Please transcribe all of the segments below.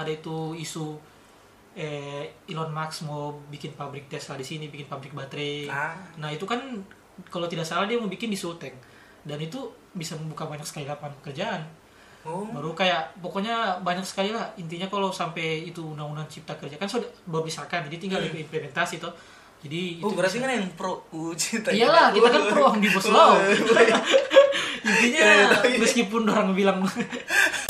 ada itu isu eh Elon Musk mau bikin pabrik Tesla di sini bikin pabrik baterai. Ah. nah itu kan kalau tidak salah dia mau bikin di Sulteng dan itu bisa membuka banyak sekali lapangan pekerjaan. Oh. baru kayak pokoknya banyak sekali lah. Intinya kalau sampai itu undang-undang cipta kerja kan sudah baru disahkan jadi tinggal implementasi toh. Jadi Oh itu berarti bisa- kan yang pro uh, cinta iyalah kita kan pro omnibus law intinya Iya, iya. meskipun orang bilang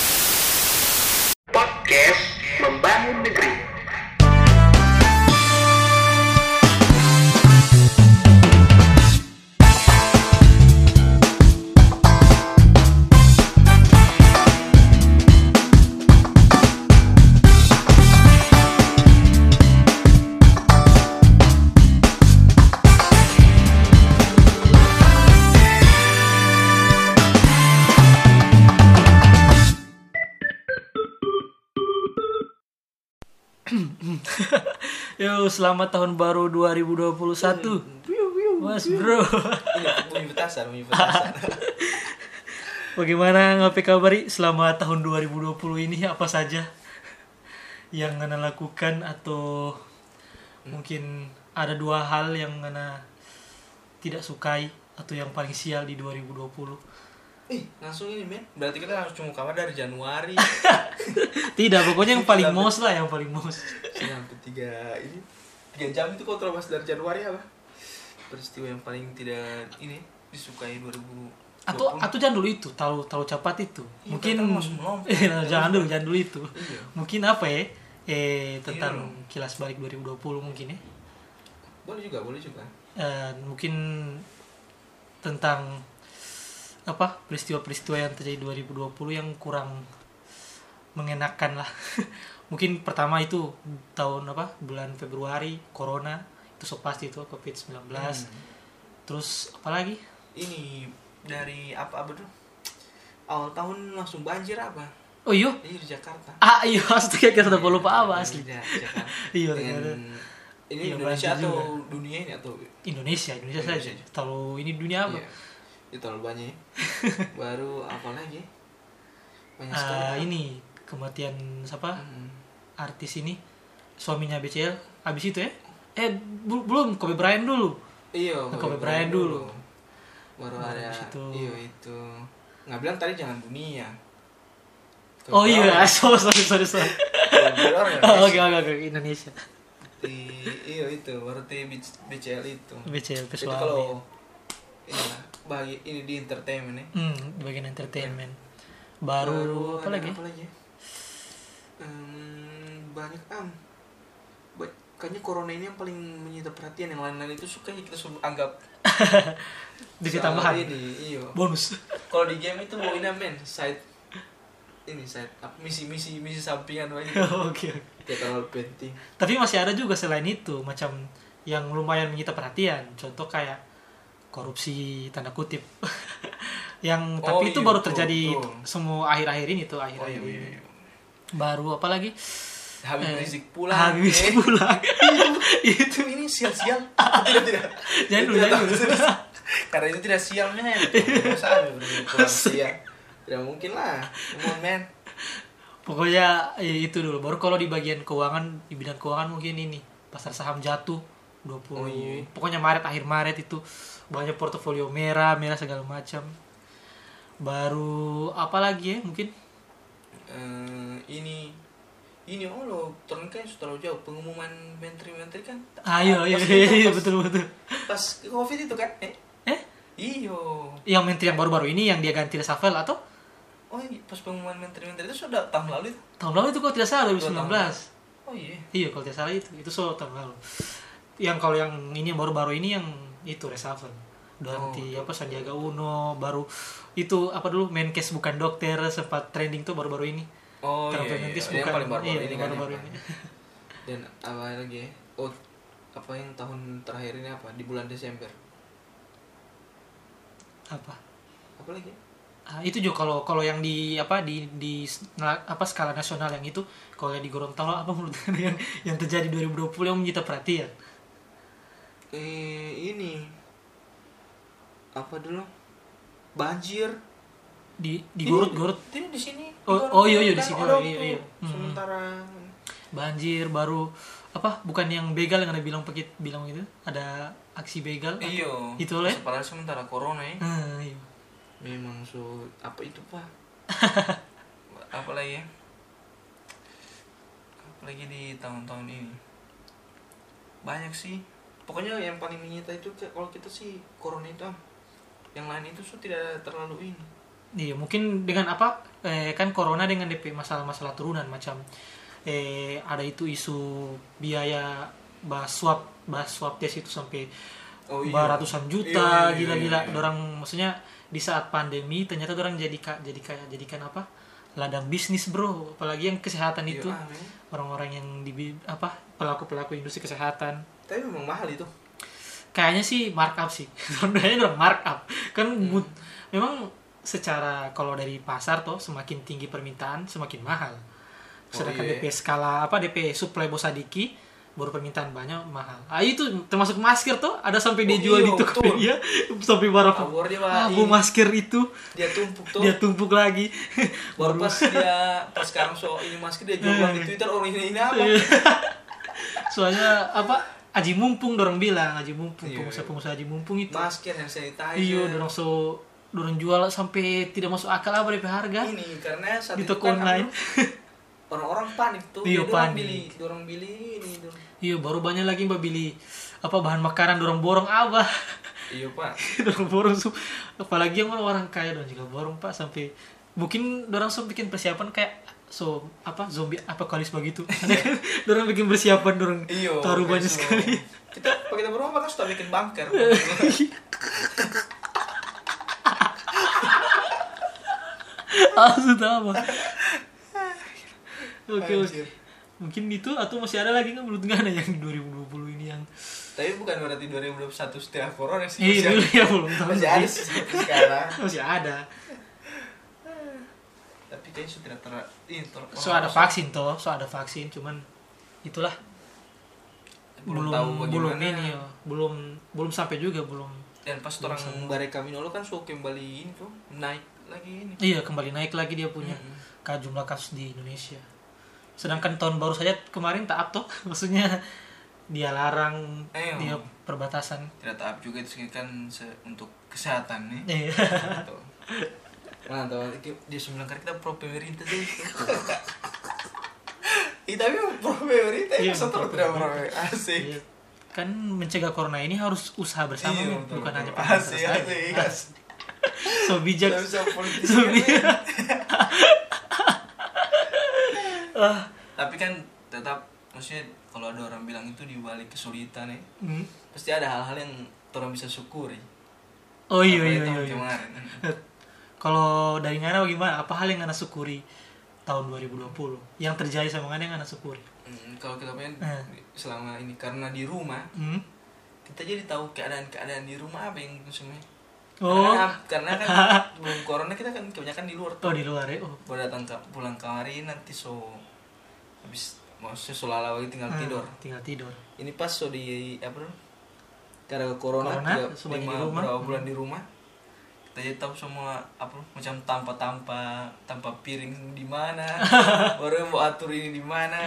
yo selamat tahun baru 2021 mas bro. Bunyi petasan, bunyi petasan. bagaimana ngapain kabari? Selama tahun 2020 ini apa saja yang ngana lakukan atau mungkin ada dua hal yang ngana tidak sukai atau yang paling sial di 2020 Eh, langsung ini men. Berarti kita harus cuma kabar dari Januari tidak pokoknya yang paling mos lah yang paling mos sampai tiga ini tiga jam itu kalau terlepas dari Januari apa? Peristiwa yang paling tidak ini disukai 2020. atau atau jangan dulu itu tahu tahu cepat itu Iya, mungkin. Eh, jangan dulu jangan dulu itu Iya. mungkin apa ya eh tentang Iya. kilas balik 2020 mungkin ya boleh juga, boleh juga. Eh, mungkin tentang apa peristiwa-peristiwa yang terjadi 2020 yang kurang mengenakan lah mungkin pertama itu tahun apa bulan Februari corona itu so pasti itu covid 19 Hmm. terus apa lagi Ini dari apa apa tuh? Awal tahun langsung banjir apa? oh iya Ini di Jakarta. ah iya astaga kita udah lupa apa asli Iya. Iya, ternyata. ini Iya, Indonesia atau juga. dunia ini atau Indonesia Indonesia saja Indonesia. kalau ini dunia apa Iya. Itu terlalu banyak. Baru apa lagi? Banyak Ah, sekali. ini kematian siapa Hmm. artis ini suaminya BCL abis itu ya eh bel- belum Kobe Bryant dulu Iya, Kobe Bryant dulu. Baru Baru ada itu. iya itu. Nggak bilang tadi jangan dunia. Kobe oh iya Bryant. sorry sorry sorry sorry Kobe Bryant. Oh, oke oke oke Indonesia Di- iya itu di BCL itu. BCL Itu kalau lah, bagi ini di entertainment ya. hmm bagian entertainment. Baru, apa ada lagi? Apa lagi? Hmm, banyak am. Kayaknya corona ini yang paling menyita perhatian yang lain-lain itu suka kita sebut anggap soal tambahan. Ini iya. Bonus. Kalau di game itu mau ini men side ini side apa, misi misi misi sampingan aja. Oke oke. Tidak terlalu penting. Tapi masih ada juga selain itu macam yang lumayan menyita perhatian. Contoh kayak korupsi tanda kutip. Yang Oh, tapi itu iya, baru terjadi betul. semua akhir-akhir ini tuh oh akhir-akhir iya, iya, ini. iya. baru apa lagi? Habib Eh, Rizik pulang Habib Rizik eh. pulang. Itu itu ini sial-sial. Tidak tidak Jangan dulu, jangan dulu. karena itu tidak sial men masa Habib Rizik pulang sial. Tidak mungkin lah. On men pokoknya ya itu dulu. Baru kalau di bagian keuangan di bidang keuangan mungkin ini. Pasar saham jatuh. 20 Oh, iya. pokoknya Maret akhir Maret itu banyak portofolio merah merah segala macam. Baru apa lagi ya mungkin? Eh, ini ini oh lo kan sudah terlalu jauh. Pengumuman menteri-menteri kan? Ayo Pas iya itu, iya pas- betul betul. pas covid itu kan? Eh? Eh? Iyo. Yang menteri yang baru-baru ini yang dia ganti reshuffle atau? Oh iya, pas pengumuman menteri-menteri itu sudah tahun lalu itu? Tahun lalu itu kalau tidak salah Dua 2019 tahun lalu. oh iya. Iya kalau tidak salah itu. Itu so tahun lalu. Yang kalau yang ini yang baru-baru ini yang itu reshuffle ganti Oh, apa Sandiaga Uno baru itu apa dulu Menkes bukan dokter sempat trending tuh baru-baru ini. Oh Kalau iya, iya. Menkes yang bukan. paling baru iya, ini yang kan baru-baru yang- ini. Dan apa lagi ya? oh apa yang tahun terakhir ini apa? Di bulan Desember. Apa? Apa lagi? Ah, itu juga kalau kalau yang di apa di di apa skala nasional yang itu kalau yang di Gorontalo apa menurut yang yang terjadi 2020 yang menyita perhatian eh ini apa dulu banjir di di Gorut Gorut Ini di sini. Oh, oh, iya, iya, di sini. Oh, iya, iya. Hmm. Sementara banjir baru apa bukan yang begal yang ada bilang pekit bilang itu ada aksi begal iyo. Itu ya? Padahal sementara corona ya. Hmm, iya. Memang so apa itu pak? apa lagi ya? Apalagi di tahun-tahun ini banyak sih. Pokoknya yang paling menyita itu kalau kita sih corona itu ah. Yang lain itu so tidak terlalu ini. Iya, mungkin dengan apa? Eh, kan corona dengan DP masalah-masalah turunan macam eh ada itu isu biaya bahas swab bahas swab tes itu sampai Oh, ratusan juta Iya, iya, iya, gila-gila iya. orang maksudnya di saat pandemi ternyata orang jadi ka- jadi kayak jadikan apa ladang bisnis bro apalagi yang kesehatan Iya, itu ah, orang-orang yang di apa pelaku-pelaku industri kesehatan Tapi memang mahal itu. kayaknya sih markup sih sebenarnya udah markup kan Hmm. but- memang secara kalau dari pasar tuh semakin tinggi permintaan semakin mahal sedangkan iya. DP skala apa DP supply bosadiki baru permintaan banyak mahal ah itu termasuk masker tuh ada sampai dia Oh, jual iya, di. Tokopedia sampai berapa Pak. ah masker itu Dia tumpuk tuh. dia tumpuk lagi baru pas dia pas sekarang so ini masker dia jual di Twitter orang ini ini apa? Soalnya apa Aji Mumpung dorong bilang Aji Mumpung Iya, pengusaha-pengusaha Aji Mumpung itu Masker yang sanitizer. Iya, dorong so dorong jual sampai tidak masuk akal apa DP harga Ini karena saat di toko kan online. orang-orang panik tuh. Iya, orang panik. beli, orang beli ini tuh. Iya, baru banyak lagi mbak beli apa bahan makanan dorong borong apa. Iya pak. dorong borong su. Apalagi yang orang-orang kaya dorong juga borong pak sampai mungkin dorong so bikin persiapan kayak so apa zombie apokalis begitu. Ada kan dorong bikin persiapan dorong taruh kayak banyak so. sekali. Kita kalau kita berumah kan suka bikin bunker. ah, sudah apa? Oke, oke. Mungkin itu atau masih ada lagi nggak menurut nggak ada yang di 2020 ini yang Tapi bukan berarti 2021 setelah corona sih. Iya, dulu ya belum tahu. masih ada sekarang. Masih ada. Tapi kayaknya sudah ter ini ter So ada vaksin toh, so ada vaksin, cuman itulah belum tahu belum, ini ya, belum belum sampai juga belum. Dan pas orang bare kami nolo kan so kembali ini tuh naik lagi ini. Iya kembali naik lagi dia punya Mm-mm. ka- jumlah kasus di Indonesia. Sedangkan tahun baru saja kemarin taat toh, maksudnya dia larang Eh, dia perbatasan. Tidak tahap juga itu kan untuk kesehatan nih. Iya. Tuh. Nah, dia sembilan kali kita pro pemerintah tuh. Ih, tapi pro pemerintah Iya, ya, terus tidak pro asik. Iya. kan mencegah corona ini harus usaha bersama Iya, betul, bukan betul. hanya pemerintah Asik, saja. asik, asik. so bijak. So bijak. Ah, Tapi kan tetap maksudnya kalau ada orang bilang itu di balik kesulitan ya, hmm. pasti ada hal-hal yang orang bisa syukuri. oh iya iya iya, iya. Kemarin. Kalau dari Ngana bagaimana? Apa hal yang Ngana syukuri tahun 2020? Yang terjadi sama Ngana yang Ngana syukuri? Hmm, kalau kita pengen Eh. selama ini karena di rumah Hmm? kita jadi tahu keadaan-keadaan di rumah apa yang semuanya. Oh, Karena, karena kan belum corona kita kan kebanyakan di luar oh di luar ya? Oh. baru datang ke pulang kamari nanti so habis maksudnya so lagi tinggal Hmm, tidur Tinggal tidur. ini pas so di apa tuh karena corona, Corona, lima di rumah. berapa Hmm. bulan di rumah jadi tahu semua apa macam tanpa tanpa tanpa piring di mana baru mau atur ini di mana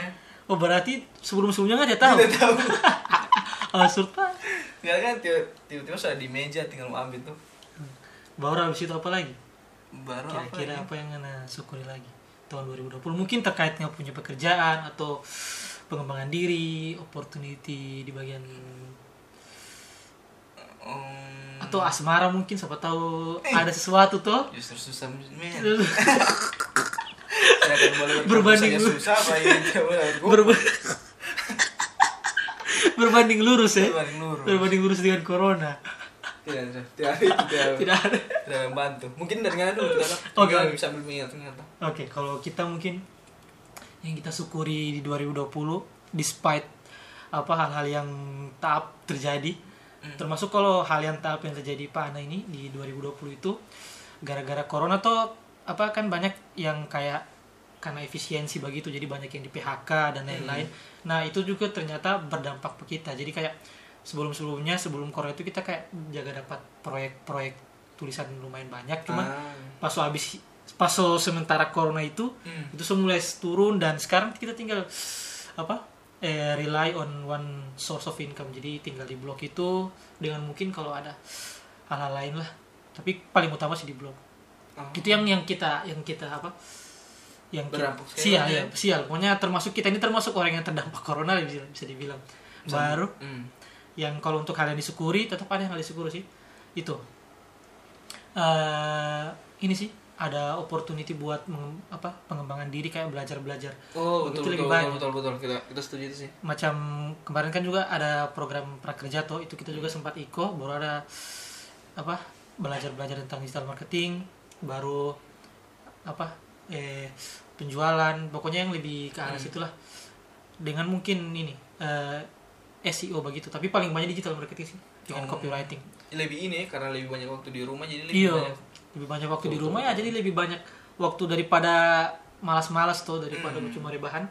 Oh berarti sebelum-sebelumnya nggak dia tahu? tidak tahu Absurd pak. tinggal kan tiba- tiba-tiba sudah di meja tinggal mau ambil tuh Baru habis itu apa lagi? baru Kira-kira apa, apa yang Ngana syukuri lagi tahun 2020? Mungkin terkait dengan punya pekerjaan atau pengembangan diri, opportunity di bagian atau asmara mungkin siapa tahu ada sesuatu tuh. Justru susah men. Berbanding susah Berba- berbanding lurus ya? Berbanding lurus. berbanding lurus dengan corona. Tidak tidak tidak ada. Tidak tidak ada tidak membantu mungkin dari mana dulu kita Oke, oke. bisa ambil ternyata? Oke kalau kita mungkin yang kita syukuri di 2020 despite apa hal-hal yang tahap terjadi termasuk kalau hal yang tahap yang terjadi Pak Ana ini di 2020 itu gara-gara corona tuh apa kan banyak yang kayak karena efisiensi begitu jadi banyak yang di PHK dan lain-lain nah itu juga ternyata berdampak ke kita jadi kayak sebelum-sebelumnya sebelum corona itu kita kayak jaga dapat proyek-proyek tulisan lumayan banyak cuman Ah. pas so habis pas so sementara corona itu Hmm. itu semua mulai turun dan sekarang kita tinggal apa eh, rely on one source of income. Jadi tinggal di blog itu dengan mungkin kalau ada hal-hal lain lah. Tapi paling utama sih di blog Oh. itu yang yang kita yang kita apa? Yang kita, sial ya. ya? sial. Pokoknya termasuk kita ini termasuk orang yang terdampak corona bisa bisa dibilang. Baru Hmm. yang kalau untuk hal yang disyukuri tetap ada yang hal disyukuri sih. Itu. Eh ini sih ada opportunity buat meng- apa pengembangan diri kayak belajar belajar Oh betul lebih betul, banyak. betul betul betul kita kita setuju itu sih. macam kemarin kan juga ada program prakerja toh itu kita juga sempat iko baru ada apa belajar belajar tentang digital marketing baru apa eh penjualan pokoknya yang lebih ke arah situlah dengan mungkin ini eh, SEO begitu tapi paling banyak digital marketing sih dengan Oh. copywriting Lebih ini karena lebih banyak waktu di rumah jadi lebih iya banyak. Lebih banyak waktu di rumah ya jadi lebih banyak waktu daripada malas-malas tuh daripada Hmm. cuma rebahan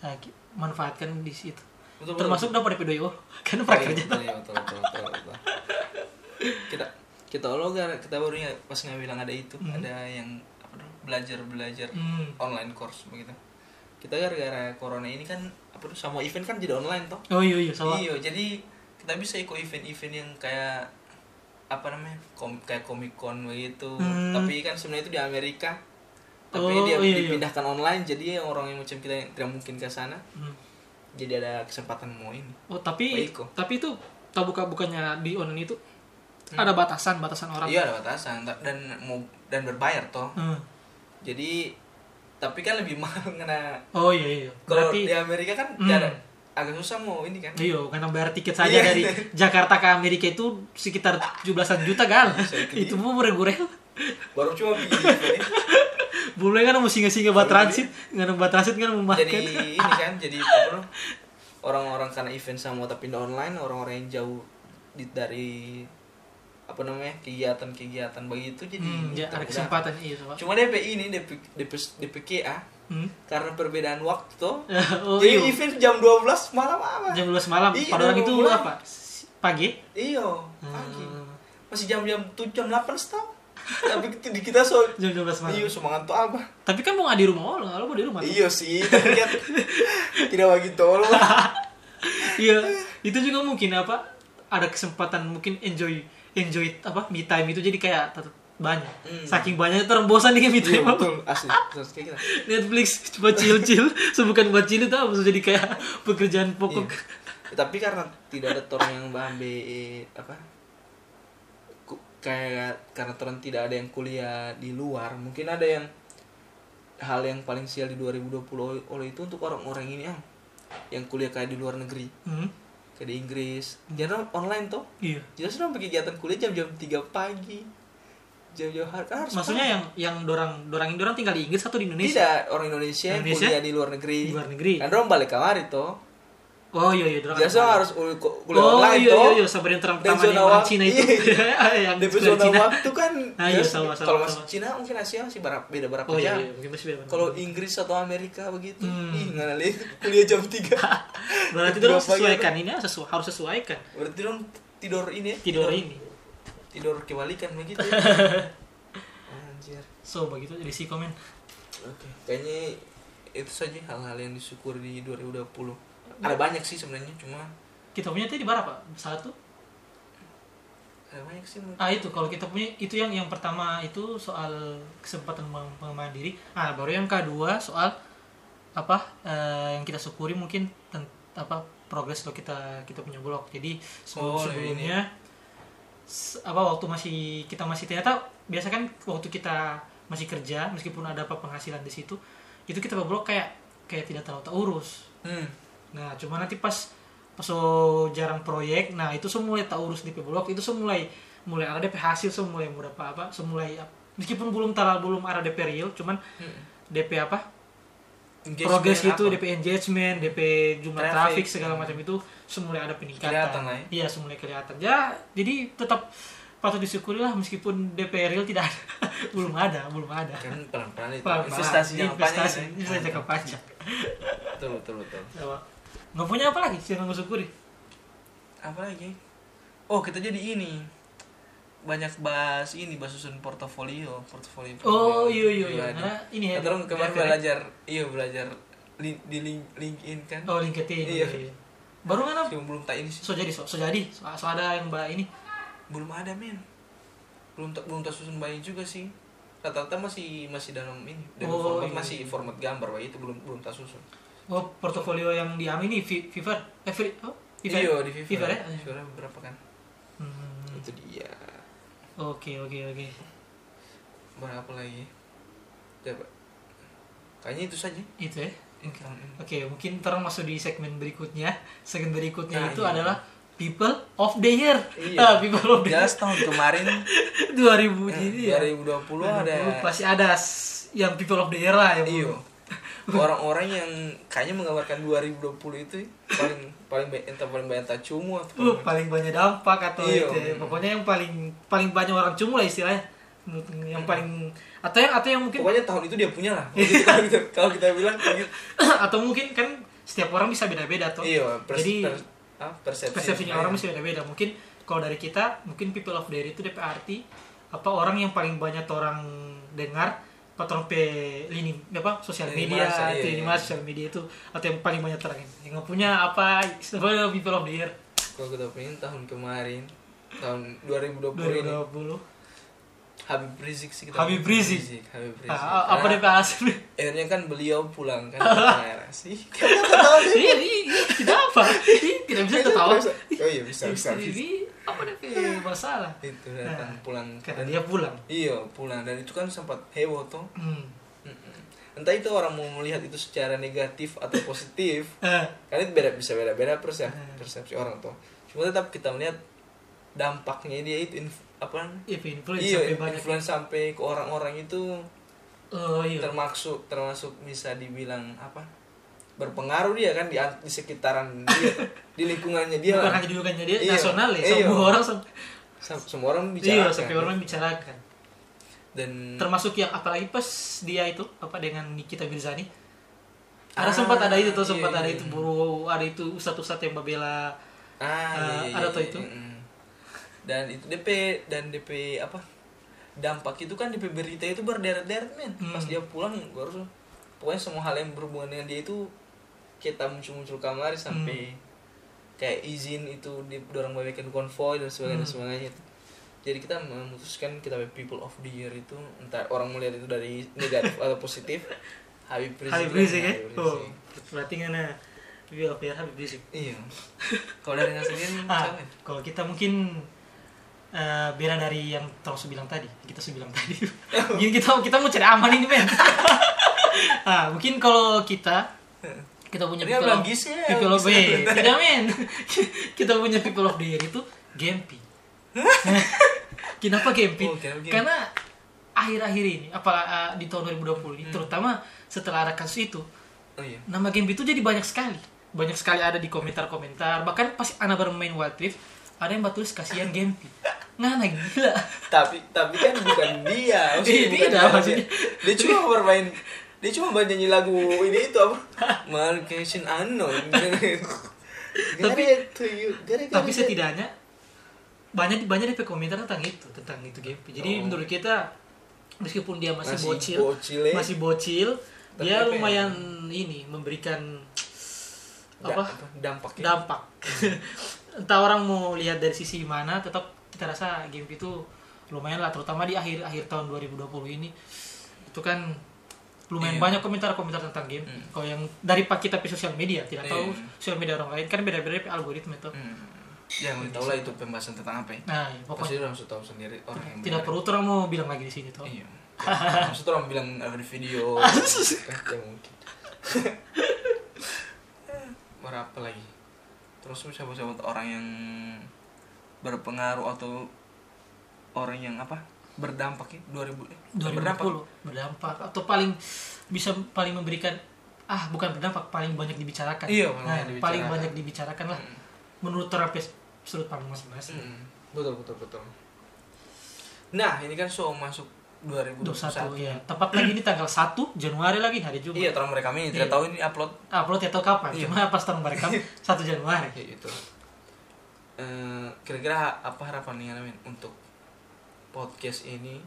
Nah, manfaatkan di situ Betul, betul. termasuk dapat DP2 kan Iya, prakerja betul, iya, betul, betul, betul, betul. kita kita lo kita baru ingat pas nggak bilang ada itu Hmm. ada yang apa tuh, belajar belajar Hmm. online course begitu kita gara-gara corona ini kan apa tuh sama event kan jadi online toh oh iya iya sama iya jadi kita bisa ikut event-event yang kayak apa namanya kom kayak comic con begitu Hmm. tapi kan sebenarnya itu di Amerika tapi Oh, dia iya, iya. dipindahkan online jadi yang orang yang macam kita yang tidak mungkin ke sana Hmm. jadi ada kesempatan mau ini oh tapi Baiko. tapi itu tahu buka bukannya di online itu ada batasan batasan orang Hmm. iya ada batasan ta- dan mau dan berbayar toh Hmm. jadi tapi kan lebih mahal karena oh iya iya kalau berarti di Amerika kan Hmm. ada agak susah mau ini kan Iya, karena bayar tiket saja Iya. dari Jakarta ke Amerika itu sekitar 17-an juta kan. itu pun murah-murah. baru cuma ini. Boleh kan mau singa-singa buat transit, nggak buat transit kan mau jadi ini kan jadi orang-orang karena event sama tapi pindah online orang-orang yang jauh di, dari apa namanya kegiatan-kegiatan begitu jadi Hmm, ya, ada kesempatan iya, Sobat. cuma DP ini DP, DP, DPKA Hmm. karena perbedaan waktu tuh oh, jadi iya. event jam 12 malam apa Jam 12 malam. Iya, Pada orang itu apa? Pagi? iyo pagi Hmm. masih jam-jam 7 jam 8 setahun tapi di kita so Jam 12 malam. iyo semangat tuh apa Tapi kan mau nggak di rumah, oh, nggak mau di rumah. iyo sih tapi kan tidak bagi tolong Iya, itu juga mungkin apa? Ada kesempatan mungkin enjoy enjoy apa me time itu jadi kayak banyak. Hmm. Saking banyak itu orang bosan nih me iya betul. Asli. Kayak kita Netflix cuma chill chill, bukan buat chill itu apa? Jadi kayak pekerjaan pokok. Iya. tapi karena tidak ada orang yang babe apa? Kayak karena orang tidak ada yang kuliah di luar mungkin ada yang hal yang paling sial di 2020 oleh- oleh itu untuk orang-orang ini ah yang kuliah kayak di luar negeri. Hmm, kayak di Inggris. Jangan online toh. Iya. jelas dong kegiatan kuliah jam-jam 3 pagi jam-jam hari harus Maksudnya yang yang dorang dorang dorang tinggal di Inggris atau di Indonesia? tidak orang Indonesia, yang Indonesia? kuliah di luar negeri Di luar negeri. kan orang balik kamari toh Oh iya iya dorang. dong harus ul- kuliah Oh online iya iya iya sabar yang terang pertama yang orang Cina itu. yang DP kuliah zona Cina. waktu kan Ah, iya, sama, sama, kalau masuk Cina mungkin Asia masih berapa beda berapa Oh iya jam iya mungkin masih beda. kalau Inggris atau Amerika begitu Hmm. ih nggak lihat kuliah jam 3 berarti dorang sesuaikan ini ah, harus sesuaikan berarti dong tidur ini ya tidur ini. Tidur kebalikan begitu anjir So begitu jadi si komen. oke kayaknya itu saja hal-hal yang disyukur di 2020 ada banyak sih sebenarnya cuma Kita punya tadi berapa? Satu. ada banyak sih Ah itu kalau kita punya itu yang yang pertama itu soal kesempatan pengembangan diri. Ah baru yang kedua soal apa eh, yang kita syukuri mungkin ten- apa progres lo kita kita punya blog. Jadi sebelum Oh, sebelumnya s- apa waktu masih kita masih ternyata biasa kan waktu kita masih kerja meskipun ada apa penghasilan di situ itu kita blog kayak kayak tidak terlalu terurus. hmm. Nah, cuma nanti pas pas so jarang proyek, nah itu semua mulai tak urus DP blog, itu semua mulai mulai ada DP hasil, semua mulai mudah apa apa, semua mulai meskipun belum terlalu belum ada DP real, cuman Hmm. DP apa? Progres gitu, apa? DP engagement, DP jumlah Traffic. traffic segala macam itu semua mulai ada peningkatan. Kelihatan lah ya. Iya, semua mulai kelihatan. Ya, jadi tetap patut disyukuri lah meskipun DP real tidak ada. belum ada, belum ada. kan pelan-pelan itu investasi yang investasi, panjang investasi jangka panjang. betul betul betul Apa? Nggak punya apa lagi sih yang syukuri? apa lagi oh kita jadi ini banyak bahas ini bahas susun portofolio portofolio Oh portofolio. iya iya iya. Iya, Karena ini ya. Orang kemarin belajar iya belajar link, di link LinkedIn kan Oh LinkedIn. Iya. Iya. Baru kan apa? Cuma belum tak ini sih So jadi so, so jadi so, so ada yang mbak ini. belum ada men belum tak belum tak susun bayi juga sih rata-rata masih masih dalam ini dalam Oh, format iya, masih iya. format gambar bayi itu belum belum tak susun Oh portofolio yang di ini Fiverr. Eh oh, Fiverr. iya di Fiverr Fiverr ya. Beberapa kan Hmm. itu dia Oke oke oke. berapa lagi coba kayaknya itu saja Itu ya. Oke, mungkin terus masuk di segmen berikutnya. Segmen berikutnya Nah, itu iya. adalah People of the Year. Iya. Ah, People of the Year jelas tahun kemarin 2000 ini ya. 2020 ada pasti ada yang People of the Year lah yang iyo orang-orang yang kayaknya menggambarkan 2020 itu paling paling entah paling banyak tak cumu atau Uh, paling banyak dampak atau Iya. itu ya. pokoknya yang paling paling banyak orang cumu lah istilahnya. Yang paling atau yang atau yang mungkin pokoknya tahun itu dia punya lah. Kalau kita kalau kita bilang atau mungkin kan setiap orang bisa beda-beda tuh. Iya pers- jadi pers- ah, persepsi persepsinya orang bisa beda-beda. Mungkin kalau dari kita mungkin people of year itu DP arti apa orang yang paling banyak orang dengar patron pe lini apa sosial Lini media itu iya, lini iya. masa sosial media itu atau yang paling banyak terangin. Yang punya apa apa people of the year. kalau kita pengen tahun kemarin tahun 2020 ini. 2020 Habib Rizik sih kita Habib. Rizik. Habib Rizik Ah, apa Karena DP asli akhirnya kan beliau pulang kan. Ke daerah sih tak tahu sih? Iya, iya, iya, tidak apa. Tidak bisa ketawa. oh iya bisa bisa, bisa. Apa DP masalah itu datang Nah, pulang. karena dia pulang. Iya pulang. Dan itu kan sempat heboh tuh. Hmm. Entah itu orang mau melihat itu secara negatif atau positif. Eh, karena itu beda bisa beda beda persepsi Hmm. persepsi orang tuh. Cuma tetap kita melihat dampaknya dia itu inf- apa iya influence iya sampai banyak. influence sampai ke orang-orang itu oh iya. termasuk termasuk bisa dibilang apa berpengaruh dia kan di, di sekitaran dia di lingkungannya dia bukan hanya di lingkungannya dia Iya, nasional ya iya. semua orang Sam- semua orang iya bicara sampai orang bicarakan dan termasuk yang apalagi pas dia itu apa dengan Nikita Mirzani ada Ah, sempat ada itu tuh iya, sempat iya, ada iya. itu buru ada itu ustadz-ustadz yang membela ah, Ah, iya, iya, ada iya, tuh iya, itu. dan itu DP dan DP apa dampak itu kan DP berita itu berderet-deret men Hmm. pas dia pulang gua harus pokoknya semua hal yang berhubungan dengan dia itu kita muncul-muncul kamar sampai Hmm. kayak izin itu di dorong bagikan konvoy dan sebagainya Hmm. sebagainya. Jadi kita memutuskan kita people of the year itu entah orang melihat itu dari negatif atau positif Habib Rizik Habib Rizik ya oh berarti kan ya Habib Habib Rizik. Iya. Kalau dari nggak sendiri ah kalau kita mungkin eh, beda dari yang terus bilang tadi. Kita sudah bilang tadi. Mungkin kita kita mau cari aman ini men. Ah mungkin kalau kita kita punya Dia people of, ya, people of gis. tidak men kita punya people of the year itu Gempi kenapa Gempi? Oh, Gempi? karena akhir-akhir ini apa eh, di tahun 2020 Hmm. ini terutama setelah ada kasus itu oh iya. nama game itu jadi banyak sekali. Banyak sekali ada di komentar-komentar. Bahkan pas anak bermain Wild Rift ada yang batulis kasihan Gempi. Ngana gila. Tapi tapi kan bukan dia. Maksudnya Iya, bukan tidak, dia. dia cuma bermain dia cuma main nyanyi lagu ini itu apa? Marcation Unknown. Tapi- to you gara-gara tapi setidaknya banyak banyak DP komentar tentang itu tentang itu Gempi jadi Oh. menurut kita meskipun dia masih, Masih bocil, bocil ya. masih bocil Tapi dia ya? lumayan ini memberikan Da- apa? dampaknya dampak entah orang mau lihat dari sisi mana tetap kita rasa game itu lumayan lah terutama di akhir akhir tahun 2020 ini. Itu kan lumayan Iya. banyak komentar-komentar tentang game. Hmm. kalau yang dari pak kita di sosial media tidak tahu Iya. sosial media orang lain kan beda-beda algoritma itu. Hmm. ya nggak tahu lah itu pembahasan tentang apa ya. Nah ya, pasti pokoknya orang sudah tahu sendiri orang yang tidak perlu orang mau bilang lagi di sini tuh iya. Maksud orang bilang ada di video kan ya mungkin. Berapa lagi? Terus siapa siapa orang yang berpengaruh atau orang yang apa berdampak ya 2000 eh, berdampak. 2020 berdampak. Atau paling bisa paling memberikan ah bukan berdampak paling banyak dibicarakan. Iya, paling Nah, banyak dibicarakan. paling banyak dibicarakan lah. Hmm. menurut terapis sudut pandang masing-masing. Mm, betul betul betul. Nah ini kan show masuk 2021 21 ya tepat lagi di tanggal 1 Januari lagi hari Jumat. Iya terang mereka ini tidak Iya. tahu ini upload. Upload ya tahu kapan? Iya. cuma pas tahun mereka 1 Januari. Kayak gitu. Eh, kira-kira apa harapan nih Alamin untuk podcast ini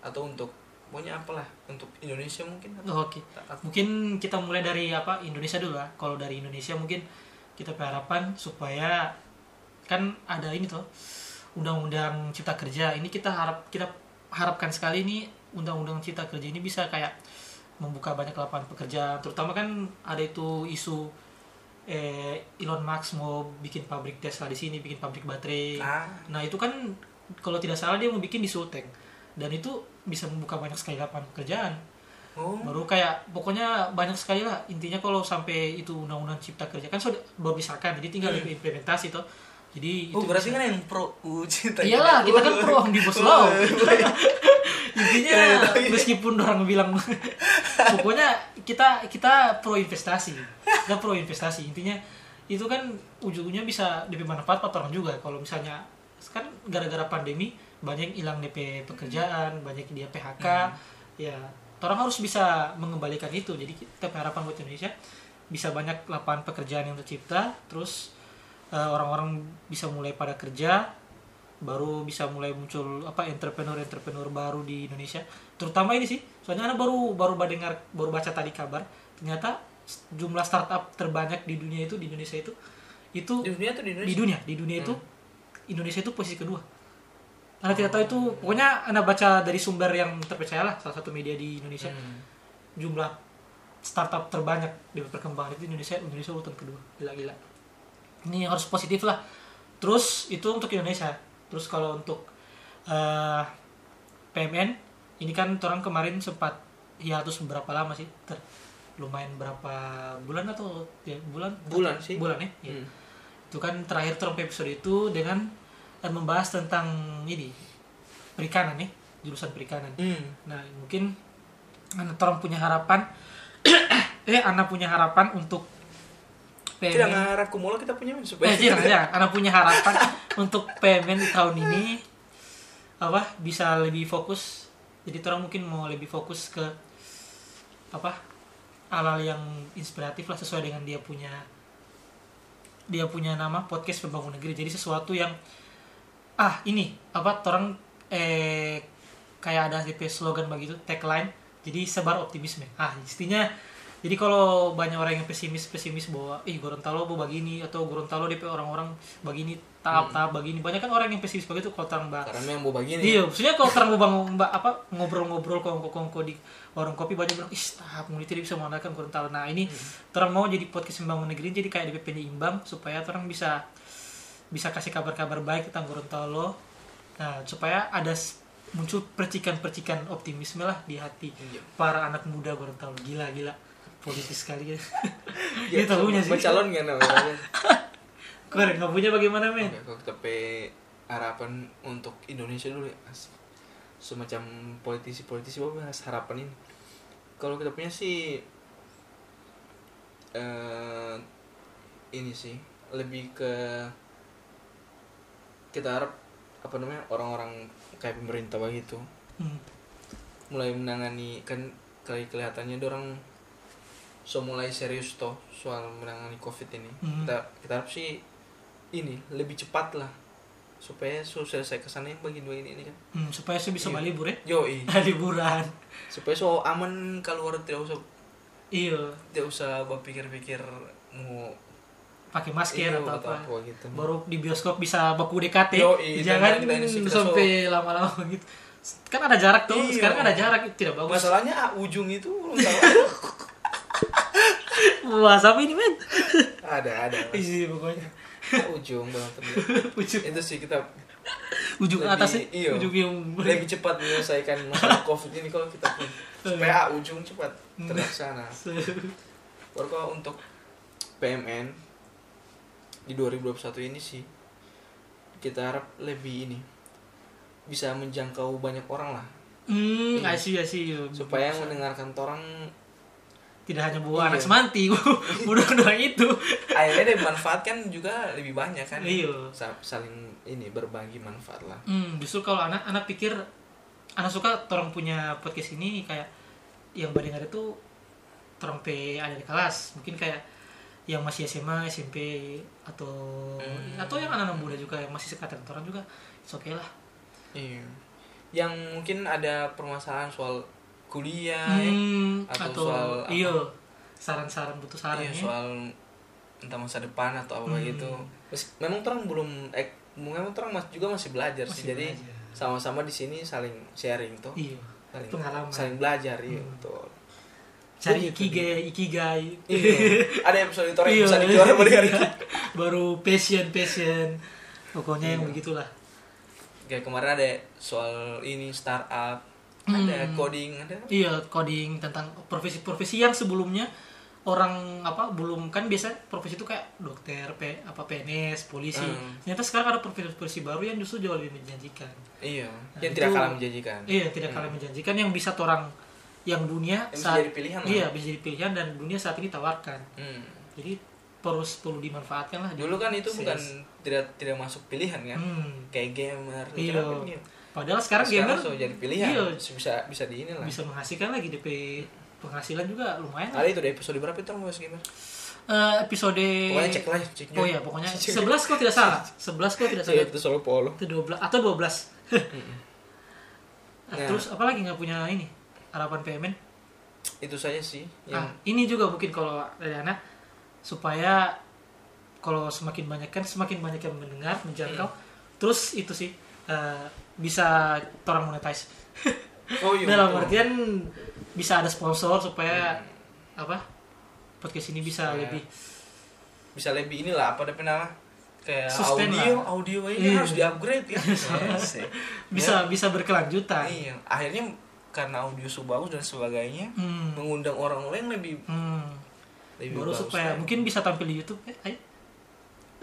atau untuk pokoknya apalah untuk Indonesia mungkin atau Oh, Oke. atau- Mungkin kita mulai dari apa Indonesia dulu lah. Kalau dari Indonesia mungkin kita berharapan supaya kan ada ini tuh undang-undang cipta kerja. Ini kita harap kita harapkan sekali ini undang-undang cipta kerja ini bisa kayak membuka banyak lapangan pekerjaan. Terutama kan ada itu isu eh, Elon Musk mau bikin pabrik Tesla di sini, bikin pabrik baterai. ah Nah itu kan kalau tidak salah dia mau bikin di Sulteng dan itu bisa membuka banyak sekali lapangan pekerjaan. oh Baru kayak pokoknya banyak sekali lah intinya kalau sampai itu undang-undang cipta kerja kan sudah baru disahkan jadi tinggal implementasi tuh. Jadi oh itu berarti bisa- kan yang pro uh, Iyalah, kita kan pro omnibus law. Intinya Iya, iya, meskipun orang bilang pokoknya kita kita pro investasi. Kita pro investasi. Intinya itu kan ujungnya bisa DP manfaat buat orang juga kalau misalnya kan gara-gara pandemi banyak hilang DP pekerjaan, banyak dia PHK. Ya, orang harus bisa mengembalikan itu. Jadi kita harapan buat Indonesia bisa banyak lapangan pekerjaan yang tercipta, terus eh, orang-orang bisa mulai pada kerja, baru bisa mulai muncul apa entrepreneur-entrepreneur baru di Indonesia terutama ini sih soalnya anak baru baru dengar baru baca tadi kabar ternyata jumlah startup terbanyak di dunia itu di Indonesia itu itu di dunia tuh di Indonesia di dunia di dunia itu Indonesia itu posisi kedua. Anak tidak tahu itu pokoknya anak baca dari sumber yang terpercaya lah salah satu media di Indonesia. Hmm. jumlah startup terbanyak di perkembangan itu Indonesia Indonesia urutan kedua. Gila-gila. Ini harus positif lah. Terus itu untuk Indonesia. Terus kalau untuk eh, PMN ini kan orang kemarin sempat hiatus berapa lama sih? Ter lumayan berapa bulan atau ya bulan? Bulan sih. bulan ya? Iya. Hmm. Itu kan terakhir terang episode itu dengan eh, membahas tentang ini perikanan nih jurusan perikanan Hmm. Nah, mungkin anak orang punya harapan eh anak punya harapan untuk Tidak PMN. ngarah kumula kita punya supaya Eh, jangan, jangan. Anak punya harapan untuk PMN di tahun ini apa bisa lebih fokus. Jadi orang mungkin mau lebih fokus ke apa hal-hal yang inspiratif lah sesuai dengan dia punya dia punya nama podcast pembangun negeri. Jadi sesuatu yang ah ini apa orang eh kayak ada slogan begitu tagline. Jadi sebar optimisme. Ah istinya jadi kalau banyak orang yang pesimis pesimis bahwa ih Gorontalo mau begini atau Gorontalo DP orang-orang begini tahap-tahap begini banyak kan orang yang pesimis begitu kalau orang mbak karena yang mau begini Iya, maksudnya kalau terang bangun mbak apa ngobrol-ngobrol kongko-kongko di warung kopi banyak bilang, ih tahap ini tidak bisa mengandalkan Gorontalo. Nah ini terang mau jadi podcast membangun negeri jadi kayak DP penyeimbang supaya terang bisa bisa kasih kabar-kabar baik tentang Gorontalo. Nah supaya ada muncul percikan-percikan optimisme lah di hati Iya. para anak muda Gorontalo. Gila gila politis sekali ya. Ya, Dia tahunya sih. Mencalon kan namanya. Keren, nggak punya bagaimana men? Kita pe harapan untuk Indonesia dulu ya. Semacam politisi-politisi apa bahas harapan ini. Kalau kita punya sih eh ini sih lebih ke kita harap apa namanya orang-orang kayak pemerintah begitu Hmm. mulai menangani kan kali kelihatannya orang so mulai serius toh soal menangani covid ini Hmm. kita kita harap sih ini lebih cepat lah supaya so selesai ke sana yang begini-begini ini kan Hmm, supaya saya bisa Iya. libur ya. yo liburan. supaya so aman keluar tidak usah Iya. tidak usah berpikir-pikir mau pakai masker Iya, atau atau apa. apa gitu. Baru di bioskop bisa baku DKT. Yoi, Jangan kita ini sampai lama-lama gitu. Kan ada jarak tuh. Iya. Sekarang ada jarak tidak bagus. masalahnya ah, ujung itu Wah, siapa ini men? ada ada. Isi pokoknya. Ujung banget Ujung itu sih kita ujung Lebih- atas sih. iya. Ujung yang lebih cepat menyelesaikan masalah covid ini kalau kita pun supaya ah, ujung cepat Hmm. terlaksana baru kalau untuk PMN di 2021 ini sih kita harap lebih ini bisa menjangkau banyak orang lah Hmm, Iya. I see, I see. supaya yang mendengarkan orang tidak hanya bawa Iya. anak semanti, doang itu. akhirnya dimanfaatkan juga lebih banyak kan Iya. Sa- saling ini berbagi manfaat lah Hmm, justru kalau anak anak pikir anak suka orang punya podcast ini kayak yang mendengar itu orang P ada di kelas mungkin kayak yang masih SMA SMP atau Hmm. atau yang anak-anak muda juga yang masih sekatan orang juga oke lah iya yang mungkin ada permasalahan soal kuliah ya. Hmm, atau atau, soal iya saran-saran butuh saran Iya, ya. soal entah masa depan atau apa Hmm. gitu Mes- memang terang belum eh memang terang mas juga masih belajar sih Masih jadi belajar. sama-sama di sini saling sharing tuh Iya. saling Pengalaman. saling belajar iya Hmm. betul Cari ikigai, ikigai. Iya. ada episode itu yang Iya. bisa dijual sama dia Baru passion, passion. Pokoknya yang Iya. begitulah. kayak kemarin ada soal ini startup ada Hmm. coding ada Iya, coding tentang profesi-profesi yang sebelumnya orang apa belum kan biasa profesi itu kayak dokter, P, apa PNS, polisi. Hmm. Ternyata sekarang ada profesi-profesi baru yang justru jauh lebih menjanjikan. iya Nah, yang itu- tidak kalah menjanjikan Iya, tidak kalah menjanjikan yang bisa orang yang dunia Yang bisa jadi pilihan lah. Iya, bisa jadi pilihan dan dunia saat ini tawarkan. Hmm. Jadi terus perlu dimanfaatkan lah. dulu kan itu Sales. bukan tidak tidak masuk pilihan kan Hmm. kayak gamer Iya. gitu? Padahal sekarang, sekarang gamer jadi pilihan Iya, bisa bisa di ini lah bisa menghasilkan lagi DP penghasilan juga lumayan. lah. ada itu di episode berapa itu bahas gamer Eh, episode pokoknya cek lah ceknya Oh iya, pokoknya 11 kok tidak salah. 11 kok tidak Iya, salah. itu solo polo Itu 12 atau 12. Nah, Nah. Terus apa lagi nggak punya ini? Harapan PMN? itu saja sih yang Nah, ini juga mungkin kalau dari anak supaya kalau semakin banyak kan semakin banyak yang mendengar, menjangkau. Hmm. Terus itu sih eh, bisa orang monetize. oh iya Dalam betul. artian bisa ada sponsor supaya apa? Podcast ini bisa Supaya lebih bisa lebih inilah apa ada nama kayak Sustain audio lah. audio ini Iya. harus di upgrade ya bisa bisa berkelanjutan. iya akhirnya karena audio bagus dan sebagainya Hmm. mengundang orang lain lebih Hmm. lebih Baru bagus supaya lagi. mungkin bisa tampil di YouTube. Eh, ayo.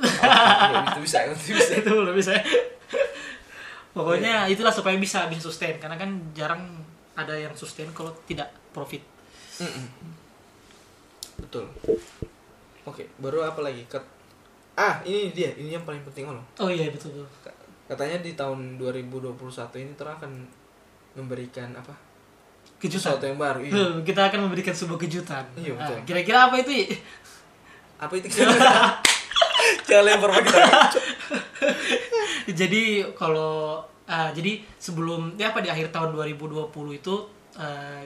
Ya, itu bisa itu bisa itu belum bisa. Pokoknya itulah supaya bisa bisa sustain karena kan jarang ada yang sustain kalau tidak profit. Mm-mm. betul oke baru apa lagi Kat- ah ini dia ini yang paling penting loh Oh iya betul betul. katanya di tahun 2021 ini terang akan memberikan apa Kejutan. sesuatu yang baru iya. Kita akan memberikan sebuah kejutan. Iya, betul. Nah, kira-kira apa itu? Apa itu jangan lempar pakai. jadi kalau ah, jadi sebelum ya apa di akhir tahun 2020 itu eh,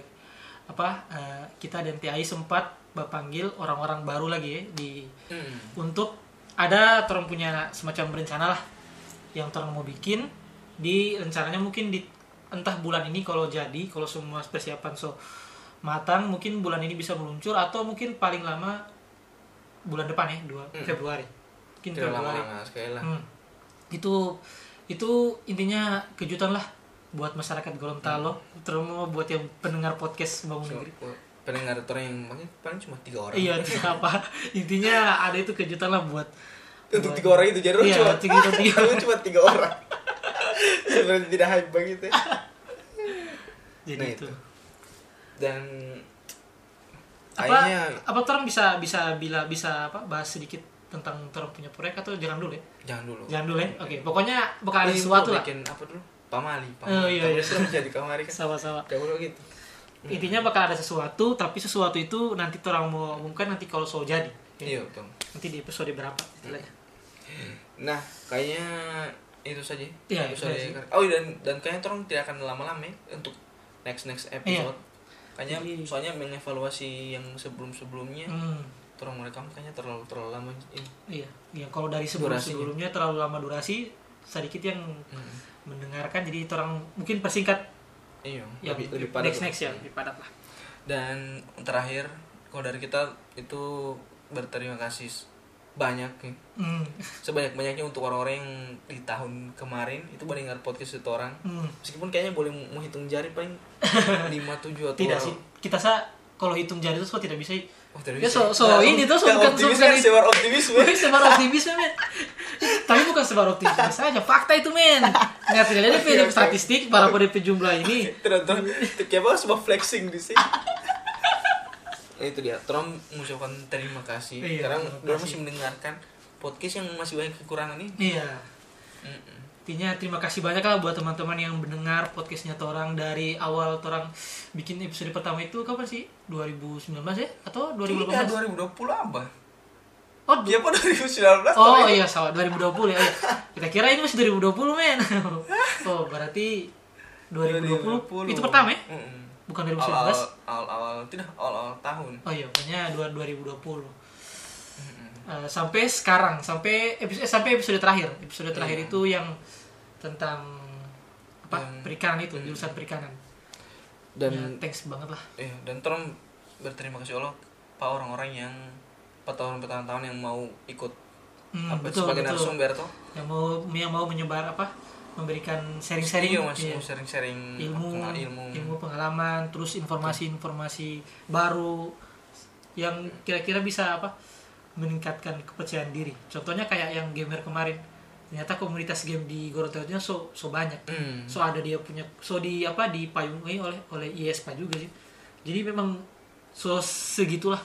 apa eh, kita dan TAI sempat panggil orang-orang baru lagi ya di Hmm. untuk ada orang punya semacam rencana lah yang orang mau bikin di rencananya mungkin di entah bulan ini kalau jadi kalau semua persiapan so matang mungkin bulan ini bisa meluncur atau mungkin paling lama bulan depan ya 2 Hmm. Februari mungkin tidak Februari lama-lama sekali lah Hmm. Itu itu intinya kejutan lah buat masyarakat Gorontalo terutama buat yang pendengar podcast bangun negeri. Pendengar orang yang paling paling cuma tiga orang. Iya apa. Intinya ada itu kejutan lah buat untuk buat- tiga orang itu jadi Iya, cuma tiga- tiga- orang. Cuma tiga orang. Sebenarnya tidak hype banget ya jadi Nah, itu. itu. dan apa kayaknya apa orang bisa bisa bila bisa apa bahas sedikit tentang orang punya proyek atau jangan dulu ya? Jangan dulu. Jangan dulu ya? Oke pokoknya bakal ada sesuatu lah. bikin apa dulu? Pamali Oh, pamali iya, iya. Pamali jadi kamari kan? Sama-sama. Dulu gitu. Intinya bakal ada sesuatu tapi sesuatu itu nanti orang mau umumkan nanti kalau so jadi. Iya betul. Nanti di episode berapa istilahnya. Nah kayaknya itu saja. Iya, episode itu saja. oh dan dan kayaknya orang tidak akan lama-lama ya untuk next next episode. Kayaknya Jadi- soalnya mengevaluasi yang sebelum sebelumnya hmm. Orang merekam kayaknya terlalu terlalu lama ini Iya, yang kalau dari sebelum sebelumnya terlalu lama durasi, sedikit yang Hmm. mendengarkan jadi orang mungkin persingkat iya yang lebih lebih padat next next ya, lebih padat lah. dan terakhir kalau dari kita itu berterima kasih banyak ya. Hmm. sebanyak banyaknya untuk orang-orang yang di tahun kemarin itu mendengar podcast itu orang Hmm. meskipun kayaknya boleh mau hitung jari paling lima tujuh atau Tidak sih, kita sa kalau hitung jari itu so tidak bisa. Oh, tidak Ya, so- so ini tuh, so bukan- optimis bukan kan sebar optimis men. Wih, sebar optimisme men. Tapi bukan sebar optimisme saja, fakta itu men. Kalian Oke, dari oke. statistik para PDP jumlah ini. Terus kayak apa semua flexing di sini. Ya, itu dia. Trump mengucapkan terima kasih Iya, karena dia masih mendengarkan podcast yang masih banyak kekurangan ini. Iya. Mm-mm. Intinya terima kasih banyak lah buat teman-teman yang mendengar podcastnya Torang dari awal Torang bikin episode pertama itu kapan sih? 2019 ya? Atau Tidak, 2018? 2020 apa? Oh, Dia apa 2019? oh iya salah 2020 ya. Kita kira ini masih 2020 men. oh berarti 2020. Itu pertama ya? Mm-mm. Bukan awal 2019. awal awal tidak awal awal tahun Oh iya, pokoknya dua- 2020. Eh, sampai sekarang, sampai episode sampai episode terakhir. Episode terakhir Iya. itu yang tentang apa? Yang- perikanan itu, jurusan perikanan. dan ya, thanks banget lah. Iya, dan Tron berterima kasih Allah pak orang-orang yang empat tahun bertahun-tahun yang mau ikut Hmm, apa betul, sebagai betul. narasumber tuh Yang mau yang mau menyebar apa? Memberikan sharing-sharing iya mas iya. sharing-sharing ilmu, ilmu ilmu pengalaman, terus informasi-informasi baru yang kira-kira bisa apa meningkatkan kepercayaan diri. Contohnya kayak yang gamer kemarin, ternyata komunitas game di Gorontalo so so banyak. Hmm. So ada dia punya, so di apa dipayungi oleh oleh ISPA juga sih. Jadi memang so segitulah.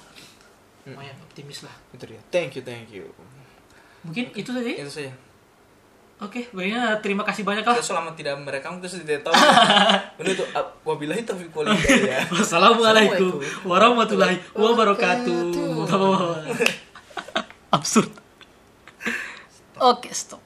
Lumayan optimis lah. itu dia thank you thank you Mungkin itu saja. itu saja Oke, baiknya terima kasih banyak lah. Kita selama tidak merekam terus tidak tahu Udah tuh ah, wabillahi taufiq wal hidayah. Wassalamualaikum warahmatullahi wabarakatuh. Absurd. Oke, stop.